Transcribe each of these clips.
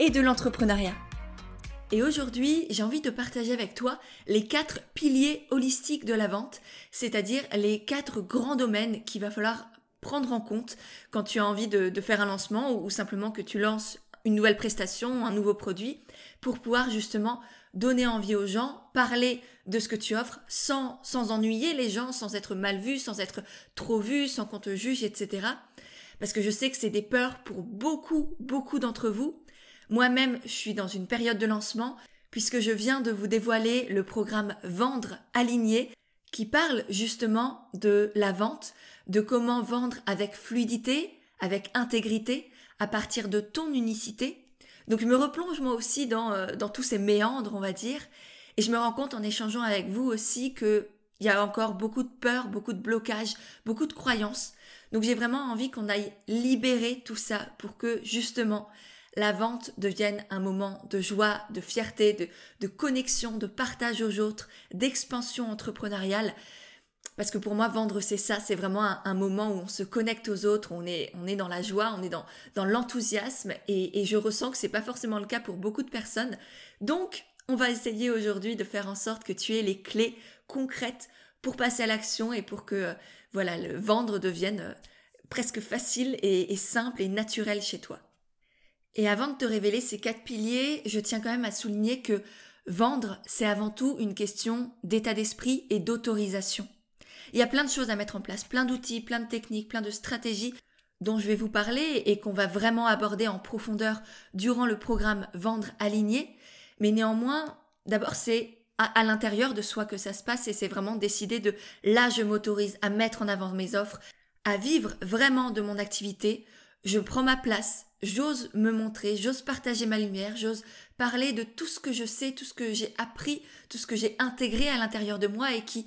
et de l'entrepreneuriat. Et aujourd'hui, j'ai envie de partager avec toi les quatre piliers holistiques de la vente, c'est-à-dire les quatre grands domaines qu'il va falloir prendre en compte quand tu as envie de, faire un lancement ou, simplement que tu lances une nouvelle prestation, un nouveau produit, pour pouvoir justement donner envie aux gens, parler de ce que tu offres sans, sans ennuyer les gens, sans être mal vu, sans être trop vu, sans qu'on te juge, etc. Parce que je sais que c'est des peurs pour beaucoup, beaucoup d'entre vous. Moi-même, je suis dans une période de lancement puisque je viens de vous dévoiler le programme Vendre aligné qui parle justement de la vente, de comment vendre avec fluidité, avec intégrité, à partir de ton unicité. Donc je me replonge moi aussi dans, euh, dans tous ces méandres, on va dire, et je me rends compte en échangeant avec vous aussi qu'il y a encore beaucoup de peur, beaucoup de blocages, beaucoup de croyances. Donc j'ai vraiment envie qu'on aille libérer tout ça pour que justement la vente devienne un moment de joie, de fierté, de, de connexion, de partage aux autres, d'expansion entrepreneuriale. Parce que pour moi, vendre, c'est ça, c'est vraiment un, moment où on se connecte aux autres, on est, on est dans la joie, on est dans, dans l'enthousiasme, et, et je ressens que c'est pas forcément le cas pour beaucoup de personnes. Donc, on va essayer aujourd'hui de faire en sorte que tu aies les clés concrètes pour passer à l'action et pour que, voilà, le vendre devienne euh, presque facile et simple et naturel chez toi. Et avant de te révéler ces quatre piliers, je tiens quand même à souligner que vendre, c'est avant tout une question d'état d'esprit et d'autorisation. Il y a plein de choses à mettre en place, plein d'outils, plein de techniques, plein de stratégies dont je vais vous parler et qu'on va vraiment aborder en profondeur durant le programme Vendre aligné. Mais néanmoins, d'abord, c'est à, l'intérieur de soi que ça se passe et c'est vraiment décider de là, je m'autorise à mettre en avant mes offres, à vivre vraiment de mon activité. Je prends ma place, j'ose me montrer, j'ose partager ma lumière, j'ose parler de tout ce que je sais, tout ce que j'ai appris, tout ce que j'ai intégré à l'intérieur de moi et qui,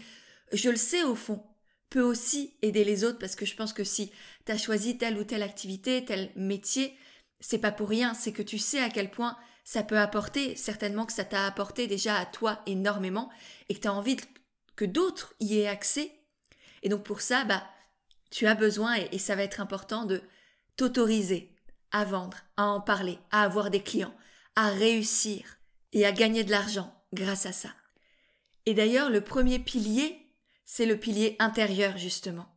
je le sais au fond, peut aussi aider les autres parce que je pense que si tu as choisi telle ou telle activité, tel métier, c'est pas pour rien, c'est que tu sais à quel point ça peut apporter, certainement que ça t'a apporté déjà à toi énormément et que tu as envie que d'autres y aient accès. Et donc pour ça, bah, tu as besoin et ça va être important de t'autoriser à vendre, à en parler, à avoir des clients, à réussir et à gagner de l'argent grâce à ça. Et d'ailleurs, le premier pilier, c'est le pilier intérieur, justement.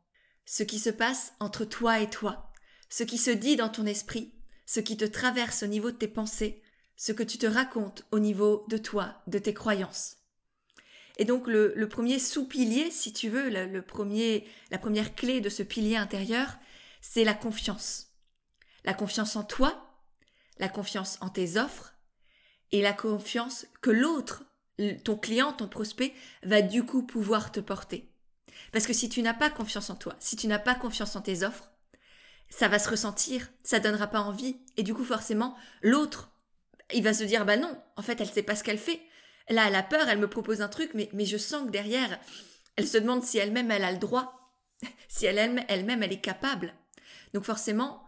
Ce qui se passe entre toi et toi, ce qui se dit dans ton esprit, ce qui te traverse au niveau de tes pensées, ce que tu te racontes au niveau de toi, de tes croyances. Et donc le, premier sous-pilier, si tu veux, le premier, la première clé de ce pilier intérieur, c'est la confiance la confiance en toi, la confiance en tes offres et la confiance que l'autre, ton client, ton prospect, va du coup pouvoir te porter. Parce que si tu n'as pas confiance en toi, si tu n'as pas confiance en tes offres, ça va se ressentir, ça donnera pas envie, et du coup forcément, l'autre, il va se dire bah non, en fait elle sait pas ce qu'elle fait. Là elle a peur, elle me propose un truc, mais, mais je sens que derrière, elle se demande si elle-même elle a le droit, si elle-même elle-même elle est capable. Donc forcément,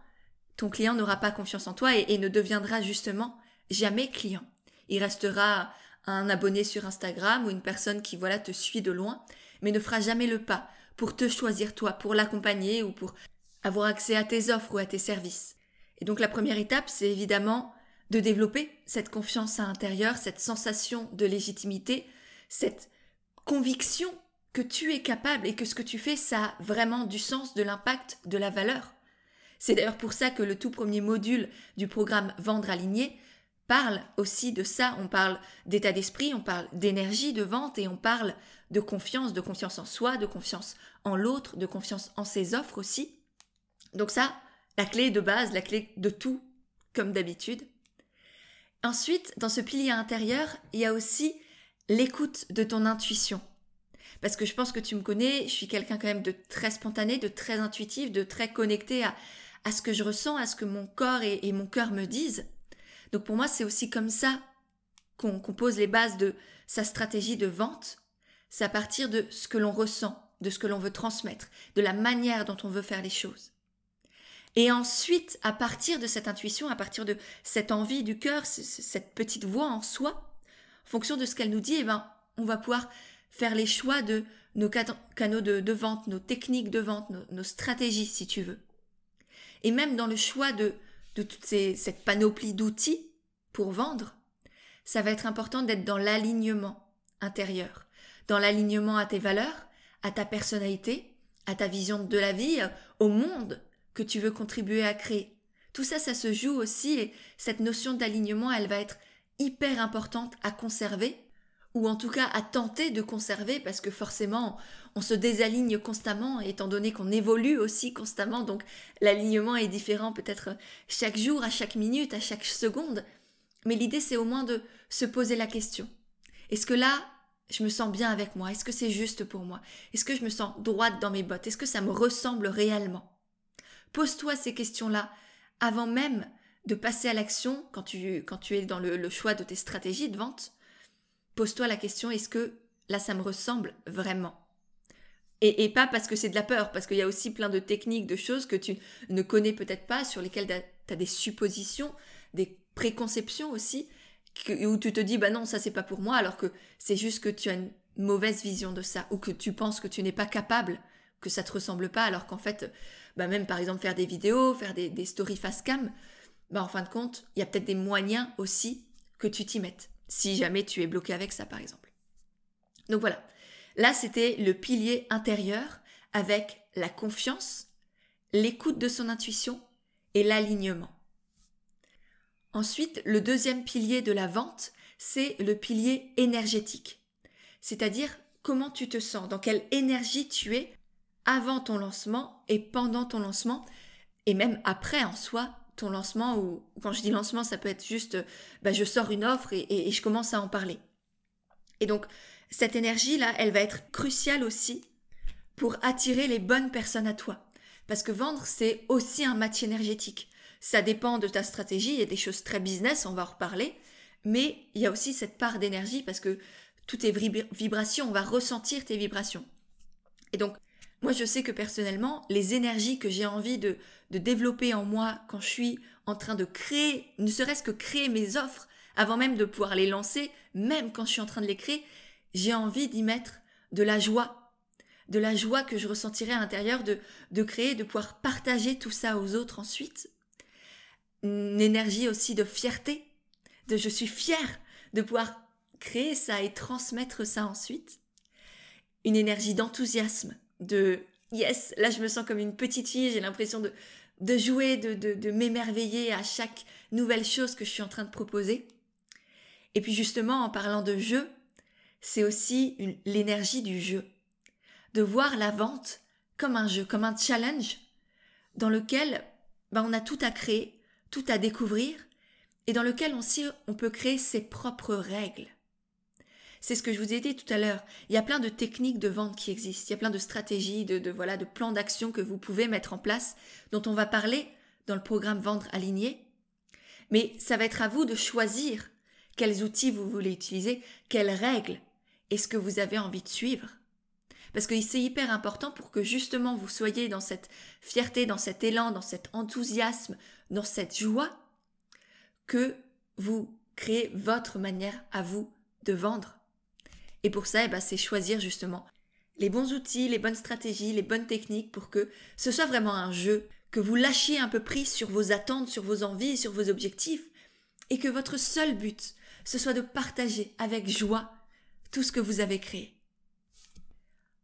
ton client n'aura pas confiance en toi et, ne deviendra justement jamais client. Il restera un abonné sur Instagram ou une personne qui voilà te suit de loin, mais ne fera jamais le pas pour te choisir toi, pour l'accompagner ou pour avoir accès à tes offres ou à tes services. Et donc la première étape, c'est évidemment de développer cette confiance à l'intérieur, cette sensation de légitimité, cette conviction que tu es capable et que ce que tu fais, ça a vraiment du sens, de l'impact, de la valeur. C'est d'ailleurs pour ça que le tout premier module du programme Vendre aligné parle aussi de ça. On parle d'état d'esprit, on parle d'énergie de vente et on parle de confiance, de confiance en soi, de confiance en l'autre, de confiance en ses offres aussi. Donc ça, la clé de base, la clé de tout, comme d'habitude. Ensuite, dans ce pilier intérieur, il y a aussi l'écoute de ton intuition. Parce que je pense que tu me connais, je suis quelqu'un quand même de très spontané, de très intuitif, de très connecté à, à ce que je ressens, à ce que mon corps et, mon cœur me disent. Donc pour moi, c'est aussi comme ça qu'on pose les bases de sa stratégie de vente. C'est à partir de ce que l'on ressent, de ce que l'on veut transmettre, de la manière dont on veut faire les choses. Et ensuite, à partir de cette intuition, à partir de cette envie du cœur, cette petite voix en soi, en fonction de ce qu'elle nous dit, eh ben, on va pouvoir faire les choix de nos canaux de, vente, nos techniques de vente, nos, stratégies, si tu veux. Et même dans le choix de, de toute cette panoplie d'outils pour vendre, ça va être important d'être dans l'alignement intérieur, dans l'alignement à tes valeurs, à ta personnalité, à ta vision de la vie, au monde que tu veux contribuer à créer. Tout ça, ça se joue aussi et cette notion d'alignement, elle va être hyper importante à conserver ou en tout cas à tenter de conserver parce que forcément on se désaligne constamment étant donné qu'on évolue aussi constamment. Donc l'alignement est différent peut-être chaque jour, à chaque minute, à chaque seconde. Mais l'idée c'est au moins de se poser la question. Est-ce que là je me sens bien avec moi? Est-ce que c'est juste pour moi? Est-ce que je me sens droite dans mes bottes? Est-ce que ça me ressemble réellement? Pose-toi ces questions-là avant même de passer à l'action quand tu, quand tu es dans le, choix de tes stratégies de vente. Pose-toi la question, est-ce que là ça me ressemble vraiment? Et, pas parce que c'est de la peur, parce qu'il y a aussi plein de techniques, de choses que tu ne connais peut-être pas, sur lesquelles tu as des suppositions, des préconceptions aussi, où tu te dis, bah non, ça c'est pas pour moi, alors que c'est juste que tu as une mauvaise vision de ça, ou que tu penses que tu n'es pas capable, que ça te ressemble pas, alors qu'en fait, bah même par exemple faire des vidéos, faire des, des stories face cam, bah en fin de compte, il y a peut-être des moyens aussi que tu t'y mettes, si jamais tu es bloqué avec ça par exemple. Donc voilà, là c'était le pilier intérieur avec la confiance, l'écoute de son intuition et l'alignement. Ensuite, le deuxième pilier de la vente, c'est le pilier énergétique, c'est-à-dire comment tu te sens, dans quelle énergie tu es avant ton lancement et pendant ton lancement, et même après en soi lancement, ou quand je dis lancement, ça peut être juste, bah, je sors une offre et, je commence à en parler. Et donc, cette énergie-là, elle va être cruciale aussi pour attirer les bonnes personnes à toi. Parce que vendre, c'est aussi un match énergétique. Ça dépend de ta stratégie, il y a des choses très business, on va en reparler, mais il y a aussi cette part d'énergie parce que toutes tes vibrations, on va ressentir tes vibrations. Et donc, moi, je sais que personnellement, les énergies que j'ai envie de, de développer en moi quand je suis en train de créer, ne serait-ce que créer mes offres, avant même de pouvoir les lancer, même quand je suis en train de les créer, j'ai envie d'y mettre de la joie, de la joie que je ressentirai à l'intérieur de, de créer, de pouvoir partager tout ça aux autres ensuite. Une énergie aussi de fierté, de je suis fière de pouvoir créer ça et transmettre ça ensuite. Une énergie d'enthousiasme, de yes, là je me sens comme une petite fille, j'ai l'impression de, de jouer, de, de, m'émerveiller à chaque nouvelle chose que je suis en train de proposer. Et puis justement, en parlant de jeu, c'est aussi l'énergie du jeu. De voir la vente comme un jeu, comme un challenge dans lequel ben, on a tout à créer, tout à découvrir, et dans lequel on, on peut créer ses propres règles. C'est ce que je vous ai dit tout à l'heure. Il y a plein de techniques de vente qui existent. Il y a plein de stratégies, de, voilà, de plans d'action que vous pouvez mettre en place, dont on va parler dans le programme Vendre aligné. Mais ça va être à vous de choisir quels outils vous voulez utiliser, quelles règles est-ce que vous avez envie de suivre. Parce que c'est hyper important pour que justement vous soyez dans cette fierté, dans cet élan, dans cet enthousiasme, dans cette joie, que vous créez votre manière à vous de vendre. Et pour ça, eh ben, c'est choisir justement les bons outils, les bonnes stratégies, les bonnes techniques pour que ce soit vraiment un jeu, que vous lâchiez un peu prise sur vos attentes, sur vos envies, sur vos objectifs, et que votre seul but, ce soit de partager avec joie tout ce que vous avez créé.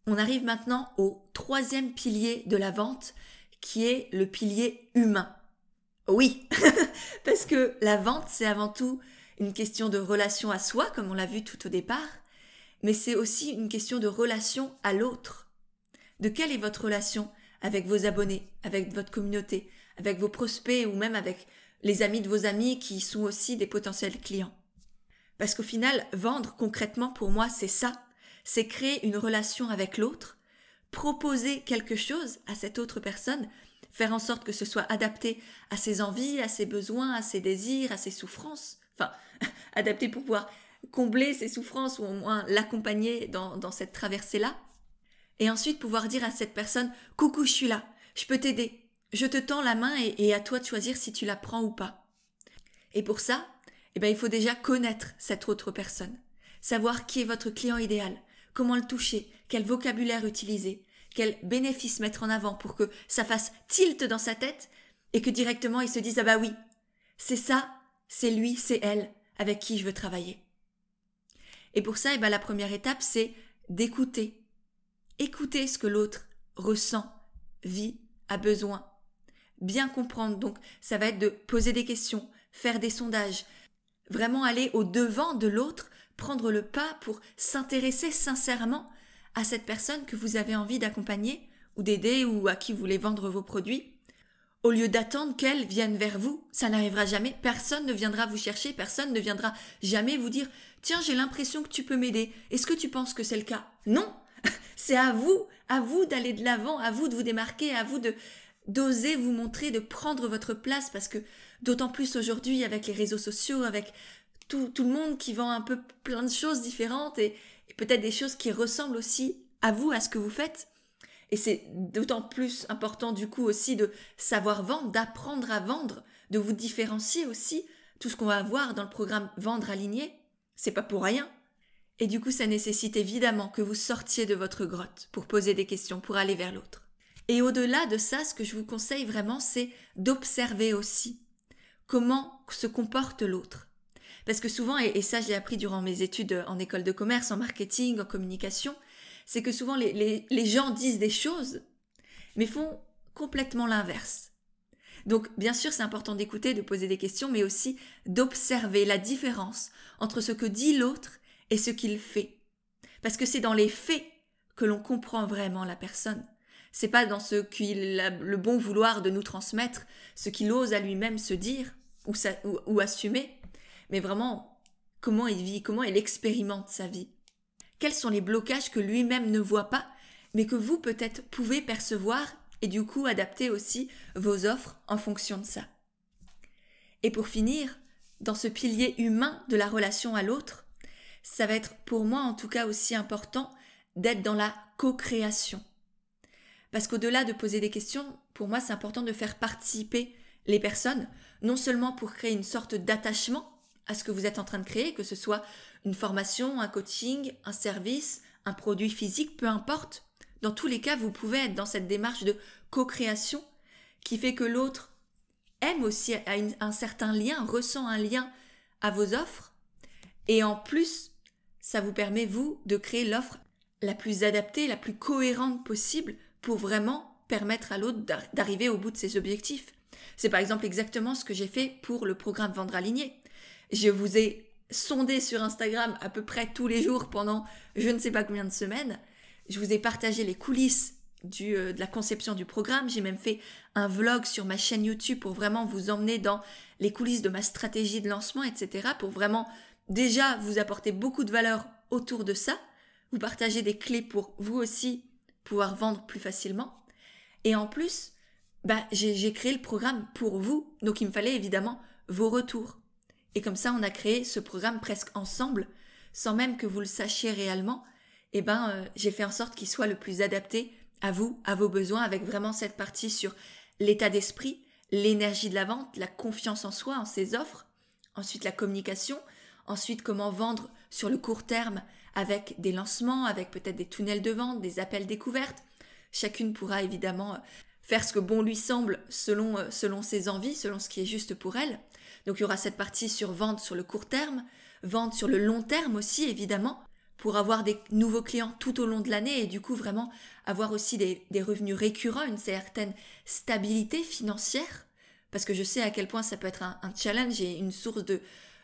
On arrive maintenant au troisième pilier de la vente, qui est le pilier humain. Oui, parce que la vente, c'est avant tout une question de relation à soi, comme on l'a vu tout au départ, mais c'est aussi une question de relation à l'autre. De quelle est votre relation avec vos abonnés, avec votre communauté, avec vos prospects ou même avec les amis de vos amis qui sont aussi des potentiels clients? Parce qu'au final, vendre concrètement pour moi, c'est ça. C'est créer une relation avec l'autre, proposer quelque chose à cette autre personne, faire en sorte que ce soit adapté à ses envies, à ses besoins, à ses désirs, à ses souffrances. Enfin, adapté pour pouvoir combler ses souffrances ou au moins l'accompagner dans, dans cette traversée-là. Et ensuite pouvoir dire à cette personne, coucou, je suis là, je peux t'aider, je te tends la main et, à toi de choisir si tu la prends ou pas. Et pour ça, eh ben, il faut déjà connaître cette autre personne, savoir qui est votre client idéal, comment le toucher, quel vocabulaire utiliser, quel bénéfice mettre en avant pour que ça fasse tilt dans sa tête et que directement il se dise ah bah oui, c'est ça, c'est lui, c'est elle avec qui je veux travailler. Et pour ça, eh ben, la première étape, c'est d'écouter. Écouter ce que l'autre ressent, vit, a besoin. Bien comprendre. Donc, ça va être de poser des questions, faire des sondages, vraiment aller au devant de l'autre, prendre le pas pour s'intéresser sincèrement à cette personne que vous avez envie d'accompagner ou d'aider ou à qui vous voulez vendre vos produits. Au lieu d'attendre qu'elle vienne vers vous, ça n'arrivera jamais. Personne ne viendra vous chercher, personne ne viendra jamais vous dire Tiens, j'ai l'impression que tu peux m'aider. Est-ce que tu penses que c'est le cas? Non C'est à vous, à vous d'aller de l'avant, à vous de vous démarquer, à vous de d'oser vous montrer, de prendre votre place, parce que d'autant plus aujourd'hui avec les réseaux sociaux, avec tout, tout, le monde qui vend un peu plein de choses différentes et, peut-être des choses qui ressemblent aussi à vous, à ce que vous faites. Et c'est d'autant plus important du coup aussi de savoir vendre, d'apprendre à vendre, de vous différencier aussi. Tout ce qu'on va avoir dans le programme Vendre aligné, c'est pas pour rien. Et du coup, ça nécessite évidemment que vous sortiez de votre grotte pour poser des questions, pour aller vers l'autre. Et au-delà de ça, ce que je vous conseille vraiment, c'est d'observer aussi comment se comporte l'autre. Parce que souvent, et, ça j'ai appris durant mes études en école de commerce, en marketing, en communication, c'est que souvent les, les gens disent des choses, mais font complètement l'inverse. Donc bien sûr c'est important d'écouter, de poser des questions, mais aussi d'observer la différence entre ce que dit l'autre et ce qu'il fait. Parce que c'est dans les faits que l'on comprend vraiment la personne. C'est pas dans ce qu'il a le bon vouloir de nous transmettre, ce qu'il ose à lui-même se dire ou, ou assumer, mais vraiment comment il vit, comment il expérimente sa vie. Quels sont les blocages que lui-même ne voit pas, mais que vous peut-être pouvez percevoir et du coup adapter aussi vos offres en fonction de ça. Et pour finir, dans ce pilier humain de la relation à l'autre, ça va être pour moi en tout cas aussi important d'être dans la co-création. Parce qu'au-delà de poser des questions, pour moi c'est important de faire participer les personnes, non seulement pour créer une sorte d'attachement à ce que vous êtes en train de créer, que ce soit une formation, un coaching, un service, un produit physique, peu importe, dans tous les cas, vous pouvez être dans cette démarche de co-création qui fait que l'autre aime aussi un certain lien, ressent un lien à vos offres. Et en plus, ça vous permet, vous, de créer l'offre la plus adaptée, la plus cohérente possible pour vraiment permettre à l'autre d'arriver au bout de ses objectifs. C'est par exemple exactement ce que j'ai fait pour le programme Vendre aligné. Je vous ai sondé sur Instagram à peu près tous les jours pendant je ne sais pas combien de semaines je vous ai partagé les coulisses euh, de la conception du programme. J'ai même fait un vlog sur ma chaîne YouTube pour vraiment vous emmener dans les coulisses de ma stratégie de lancement, etc. Pour vraiment déjà vous apporter beaucoup de valeur autour de ça. Vous partager des clés pour vous aussi pouvoir vendre plus facilement. Et en plus, bah, j'ai créé le programme pour vous. Donc il me fallait évidemment vos retours. Et comme ça, on a créé ce programme presque ensemble, sans même que vous le sachiez réellement eh ben, euh, j'ai fait en sorte qu'il soit le plus adapté à vous, à vos besoins, avec vraiment cette partie sur l'état d'esprit, l'énergie de la vente, la confiance en soi, en ses offres, ensuite la communication, ensuite comment vendre sur le court terme avec des lancements, avec peut-être des tunnels de vente, des appels découvertes. Chacune pourra évidemment euh, faire ce que bon lui semble selon, euh, selon ses envies, selon ce qui est juste pour elle. Donc il y aura cette partie sur vente sur le court terme, vente sur le long terme aussi évidemment, pour avoir des nouveaux clients tout au long de l'année et du coup vraiment avoir aussi des, revenus récurrents, une certaine stabilité financière, parce que je sais à quel point ça peut être un, challenge et une source de,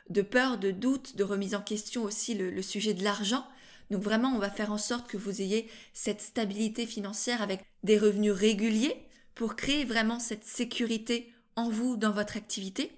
de peur, de doute, de remise en question aussi le sujet de l'argent. Donc vraiment, on va faire en sorte que vous ayez cette stabilité financière avec des revenus réguliers pour créer vraiment cette sécurité en vous, dans votre activité.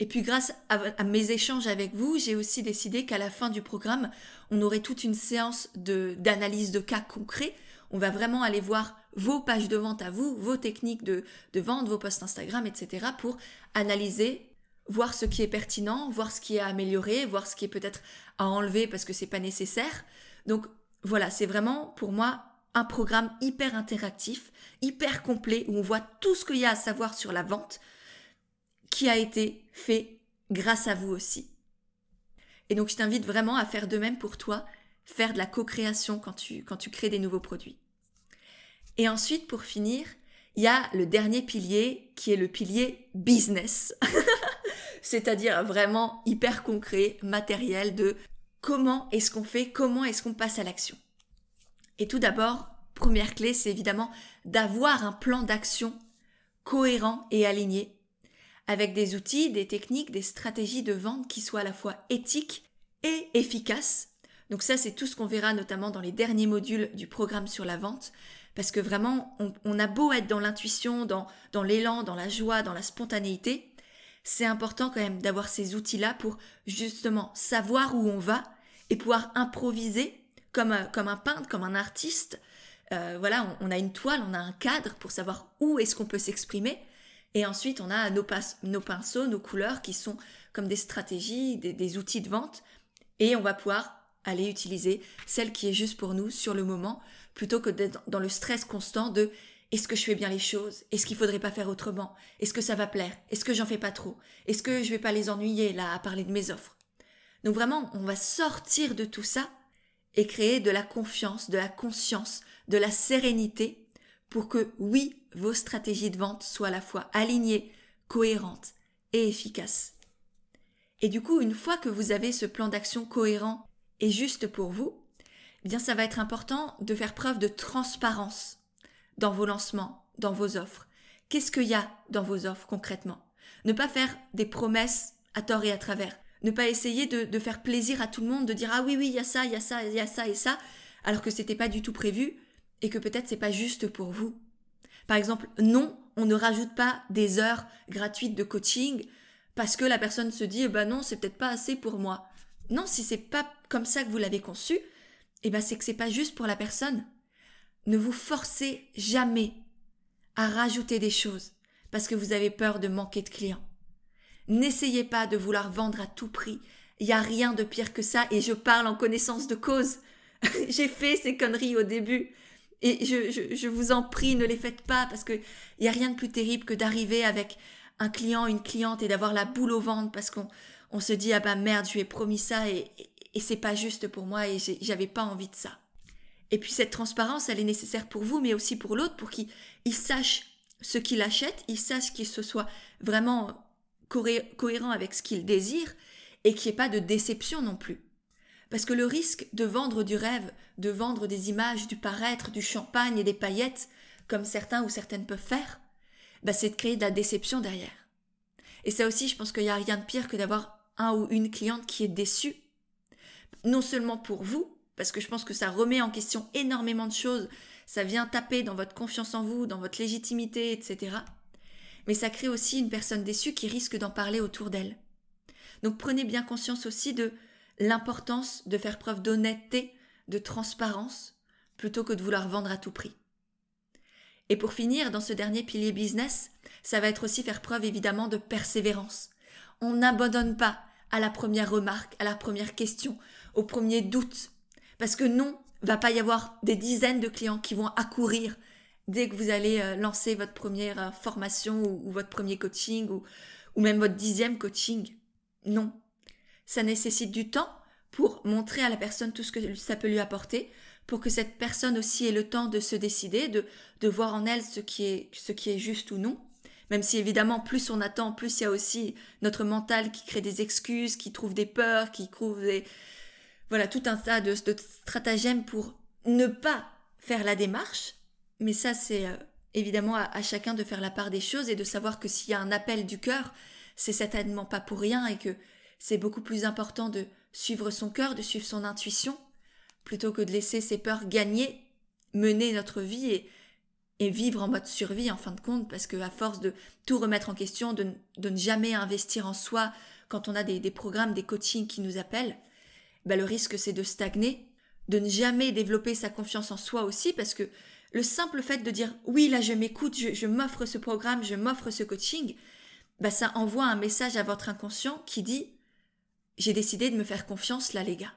Et puis grâce à, mes échanges avec vous, j'ai aussi décidé qu'à la fin du programme, on aurait toute une séance d'analyse de cas concrets. on va vraiment aller voir vos pages de vente à vous, vos techniques de, de vente, vos posts Instagram, etc. pour analyser, voir ce qui est pertinent, voir ce qui est à améliorer, voir ce qui est peut-être à enlever parce que c'est pas nécessaire. Donc voilà, c'est vraiment pour moi un programme hyper interactif, hyper complet où on voit tout ce qu'il y a à savoir sur la vente qui a été fait grâce à vous aussi. Et donc je t'invite vraiment à faire de même pour toi, faire de la co-création quand tu, quand tu crées des nouveaux produits. Et ensuite, pour finir, il y a le dernier pilier qui est le pilier business. C'est-à-dire vraiment hyper concret, matériel de comment est-ce qu'on fait, comment est-ce qu'on passe à l'action. Et tout d'abord, première clé, c'est évidemment d'avoir un plan d'action cohérent et aligné avec des outils, des techniques, des stratégies de vente qui soient à la fois éthiques et efficaces. Donc ça, c'est tout ce qu'on verra notamment dans les derniers modules du programme sur la vente, parce que vraiment, on, a beau être dans l'intuition, dans, dans l'élan, dans la joie, dans la spontanéité, c'est important quand même d'avoir ces outils-là pour justement savoir où on va et pouvoir improviser comme, un, comme un peintre, comme un artiste. Euh, voilà, on, a une toile, on a un cadre pour savoir où est-ce qu'on peut s'exprimer. Et ensuite, on a nos, nos, pinceaux, nos couleurs qui sont comme des stratégies, des, des outils de vente. Et on va pouvoir aller utiliser celle qui est juste pour nous sur le moment, plutôt que d'être dans le stress constant de est-ce que je fais bien les choses? Est-ce qu'il faudrait pas faire autrement? Est-ce que ça va plaire? Est-ce que j'en fais pas trop? Est-ce que je vais pas les ennuyer là à parler de mes offres? Donc vraiment, on va sortir de tout ça et créer de la confiance, de la conscience, de la sérénité pour que oui, vos stratégies de vente soient à la fois alignées, cohérentes et efficaces. Et du coup, une fois que vous avez ce plan d'action cohérent et juste pour vous, eh bien ça va être important de faire preuve de transparence dans vos lancements, dans vos offres. Qu'est-ce qu'il y a dans vos offres concrètement? Ne pas faire des promesses à tort et à travers. Ne pas essayer de, faire plaisir à tout le monde, de dire ah oui oui il y a ça, il y a ça, il y a ça et ça, alors que c'était pas du tout prévu et que peut-être c'est pas juste pour vous. Par exemple, non, on ne rajoute pas des heures gratuites de coaching parce que la personne se dit bah non c'est peut-être pas assez pour moi. Non, si c'est pas comme ça que vous l'avez conçu, eh ben c'est que c'est pas juste pour la personne. Ne vous forcez jamais à rajouter des choses parce que vous avez peur de manquer de clients. N'essayez pas de vouloir vendre à tout prix. Il n'y a rien de pire que ça et je parle en connaissance de cause. J'ai fait ces conneries au début. Et je, je, vous en prie, ne les faites pas parce qu'il n'y a rien de plus terrible que d'arriver avec un client, une cliente et d'avoir la boule au ventre parce qu'on on se dit ah bah merde, je lui ai promis ça et, et c'est pas juste pour moi et j'avais pas envie de ça. Et puis cette transparence, elle est nécessaire pour vous, mais aussi pour l'autre, pour qu'il sache ce qu'il achète, il sache qu'il se soit vraiment cohérent avec ce qu'il désire et qu'il n'y ait pas de déception non plus. Parce que le risque de vendre du rêve, de vendre des images, du paraître, du champagne et des paillettes, comme certains ou certaines peuvent faire, bah c'est de créer de la déception derrière. Et ça aussi, je pense qu'il n'y a rien de pire que d'avoir un ou une cliente qui est déçue non seulement pour vous, parce que je pense que ça remet en question énormément de choses, ça vient taper dans votre confiance en vous, dans votre légitimité, etc. Mais ça crée aussi une personne déçue qui risque d'en parler autour d'elle. Donc prenez bien conscience aussi de l'importance de faire preuve d'honnêteté, de transparence, plutôt que de vouloir vendre à tout prix. Et pour finir, dans ce dernier pilier business, ça va être aussi faire preuve évidemment de persévérance. On n'abandonne pas à la première remarque, à la première question, au premier doute. Parce que non, va pas y avoir des dizaines de clients qui vont accourir dès que vous allez euh, lancer votre première euh, formation ou, votre premier coaching ou, même votre dixième coaching. Non. Ça nécessite du temps pour montrer à la personne tout ce que ça peut lui apporter, pour que cette personne aussi ait le temps de se décider, de, de voir en elle ce qui, est, ce qui est juste ou non. Même si évidemment, plus on attend, plus il y a aussi notre mental qui crée des excuses, qui trouve des peurs, qui trouve des, voilà, tout un tas de, stratagèmes pour ne pas faire la démarche. Mais ça, c'est euh, évidemment à, chacun de faire la part des choses et de savoir que s'il y a un appel du cœur, c'est certainement pas pour rien et que c'est beaucoup plus important de suivre son cœur, de suivre son intuition, plutôt que de laisser ses peurs gagner, mener notre vie et, vivre en mode survie en fin de compte, parce que à force de tout remettre en question, de, ne jamais investir en soi quand on a des programmes, des coachings qui nous appellent, bah, le risque c'est de stagner, de ne jamais développer sa confiance en soi aussi, parce que le simple fait de dire oui, là je m'écoute, je, m'offre ce programme, je m'offre ce coaching, bah ça envoie un message à votre inconscient qui dit j'ai décidé de me faire confiance là les gars.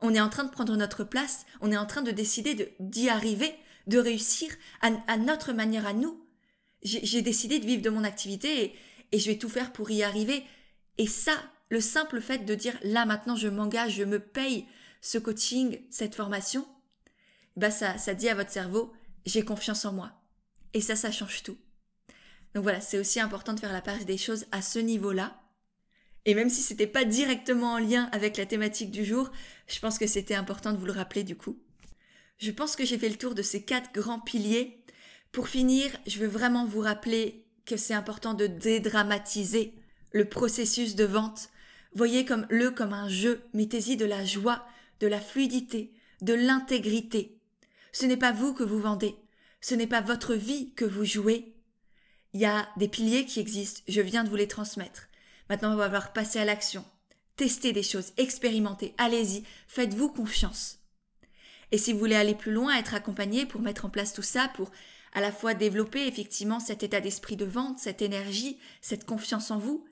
On est en train de prendre notre place, on est en train de décider d'y arriver, de réussir à, notre manière à nous. J'ai décidé de vivre de mon activité et, et je vais tout faire pour y arriver. Et ça, le simple fait de dire là maintenant je m'engage, je me paye ce coaching, cette formation, bah ça, ça dit à votre cerveau j'ai confiance en moi. Et ça, ça change tout. Donc voilà, c'est aussi important de faire la part des choses à ce niveau-là. Et même si c'était pas directement en lien avec la thématique du jour, je pense que c'était important de vous le rappeler du coup. Je pense que j'ai fait le tour de ces quatre grands piliers. Pour finir, je veux vraiment vous rappeler que c'est important de dédramatiser le processus de vente. Voyez comme le comme un jeu, mettez-y de la joie, de la fluidité, de l'intégrité. Ce n'est pas vous que vous vendez, ce n'est pas votre vie que vous jouez. Il y a des piliers qui existent, je viens de vous les transmettre. Maintenant, on va voir passer à l'action. Testez des choses, expérimentez, allez-y, faites-vous confiance. Et si vous voulez aller plus loin, être accompagné pour mettre en place tout ça, pour à la fois développer effectivement cet état d'esprit de vente, cette énergie, cette confiance en vous,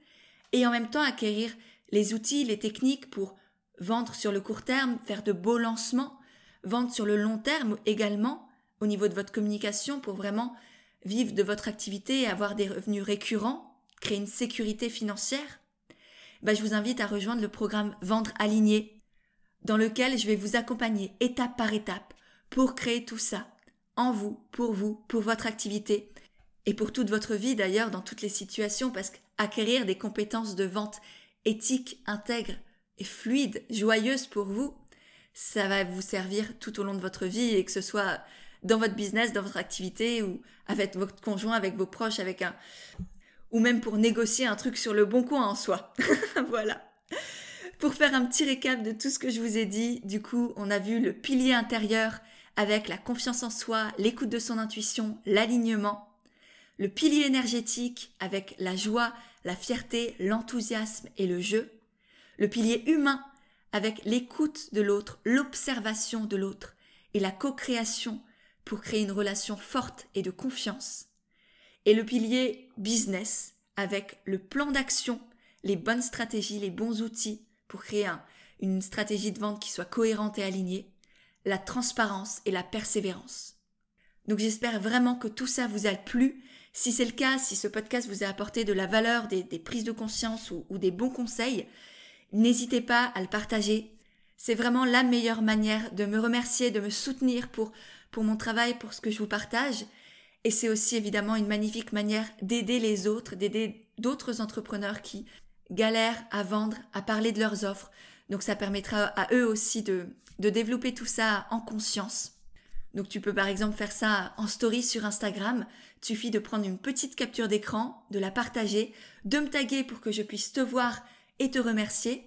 et en même temps acquérir les outils, les techniques pour vendre sur le court terme, faire de beaux lancements, vendre sur le long terme également au niveau de votre communication pour vraiment vivre de votre activité et avoir des revenus récurrents, créer une sécurité financière, bah, je vous invite à rejoindre le programme Vendre aligné, dans lequel je vais vous accompagner étape par étape pour créer tout ça, en vous, pour vous, pour votre activité, et pour toute votre vie d'ailleurs, dans toutes les situations, parce qu'acquérir des compétences de vente éthiques, intègres et fluides, joyeuses pour vous, ça va vous servir tout au long de votre vie et que ce soit dans votre business, dans votre activité ou avec votre conjoint, avec vos proches, avec un ou même pour négocier un truc sur le bon coin en soi. voilà. Pour faire un petit récap de tout ce que je vous ai dit, du coup, on a vu le pilier intérieur avec la confiance en soi, l'écoute de son intuition, l'alignement. Le pilier énergétique avec la joie, la fierté, l'enthousiasme et le jeu. Le pilier humain avec l'écoute de l'autre, l'observation de l'autre et la co-création pour créer une relation forte et de confiance. Et le pilier business avec le plan d'action, les bonnes stratégies, les bons outils pour créer une stratégie de vente qui soit cohérente et alignée, la transparence et la persévérance. Donc j'espère vraiment que tout ça vous a plu. Si c'est le cas, si ce podcast vous a apporté de la valeur, des, prises de conscience ou des bons conseils, N'hésitez pas à le partager. C'est vraiment la meilleure manière de me remercier, de me soutenir pour, pour mon travail, pour ce que je vous partage. Et c'est aussi évidemment une magnifique manière d'aider les autres, d'aider d'autres entrepreneurs qui galèrent à vendre, à parler de leurs offres. Donc ça permettra à eux aussi de, de développer tout ça en conscience. Donc tu peux par exemple faire ça en story sur Instagram. Il suffit de prendre une petite capture d'écran, de la partager, de me taguer pour que je puisse te voir et te remercier.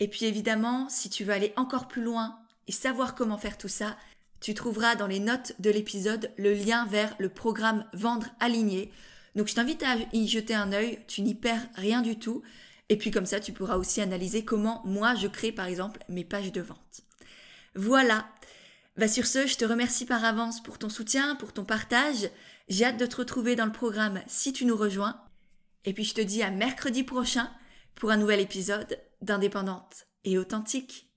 Et puis évidemment, si tu veux aller encore plus loin et savoir comment faire tout ça, tu trouveras dans les notes de l'épisode le lien vers le programme Vendre aligné. Donc je t'invite à y jeter un œil, tu n'y perds rien du tout. Et puis comme ça, tu pourras aussi analyser comment moi je crée par exemple mes pages de vente. Voilà. Bah sur ce, je te remercie par avance pour ton soutien, pour ton partage. J'ai hâte de te retrouver dans le programme si tu nous rejoins. Et puis je te dis à mercredi prochain pour un nouvel épisode d'Indépendante et authentique.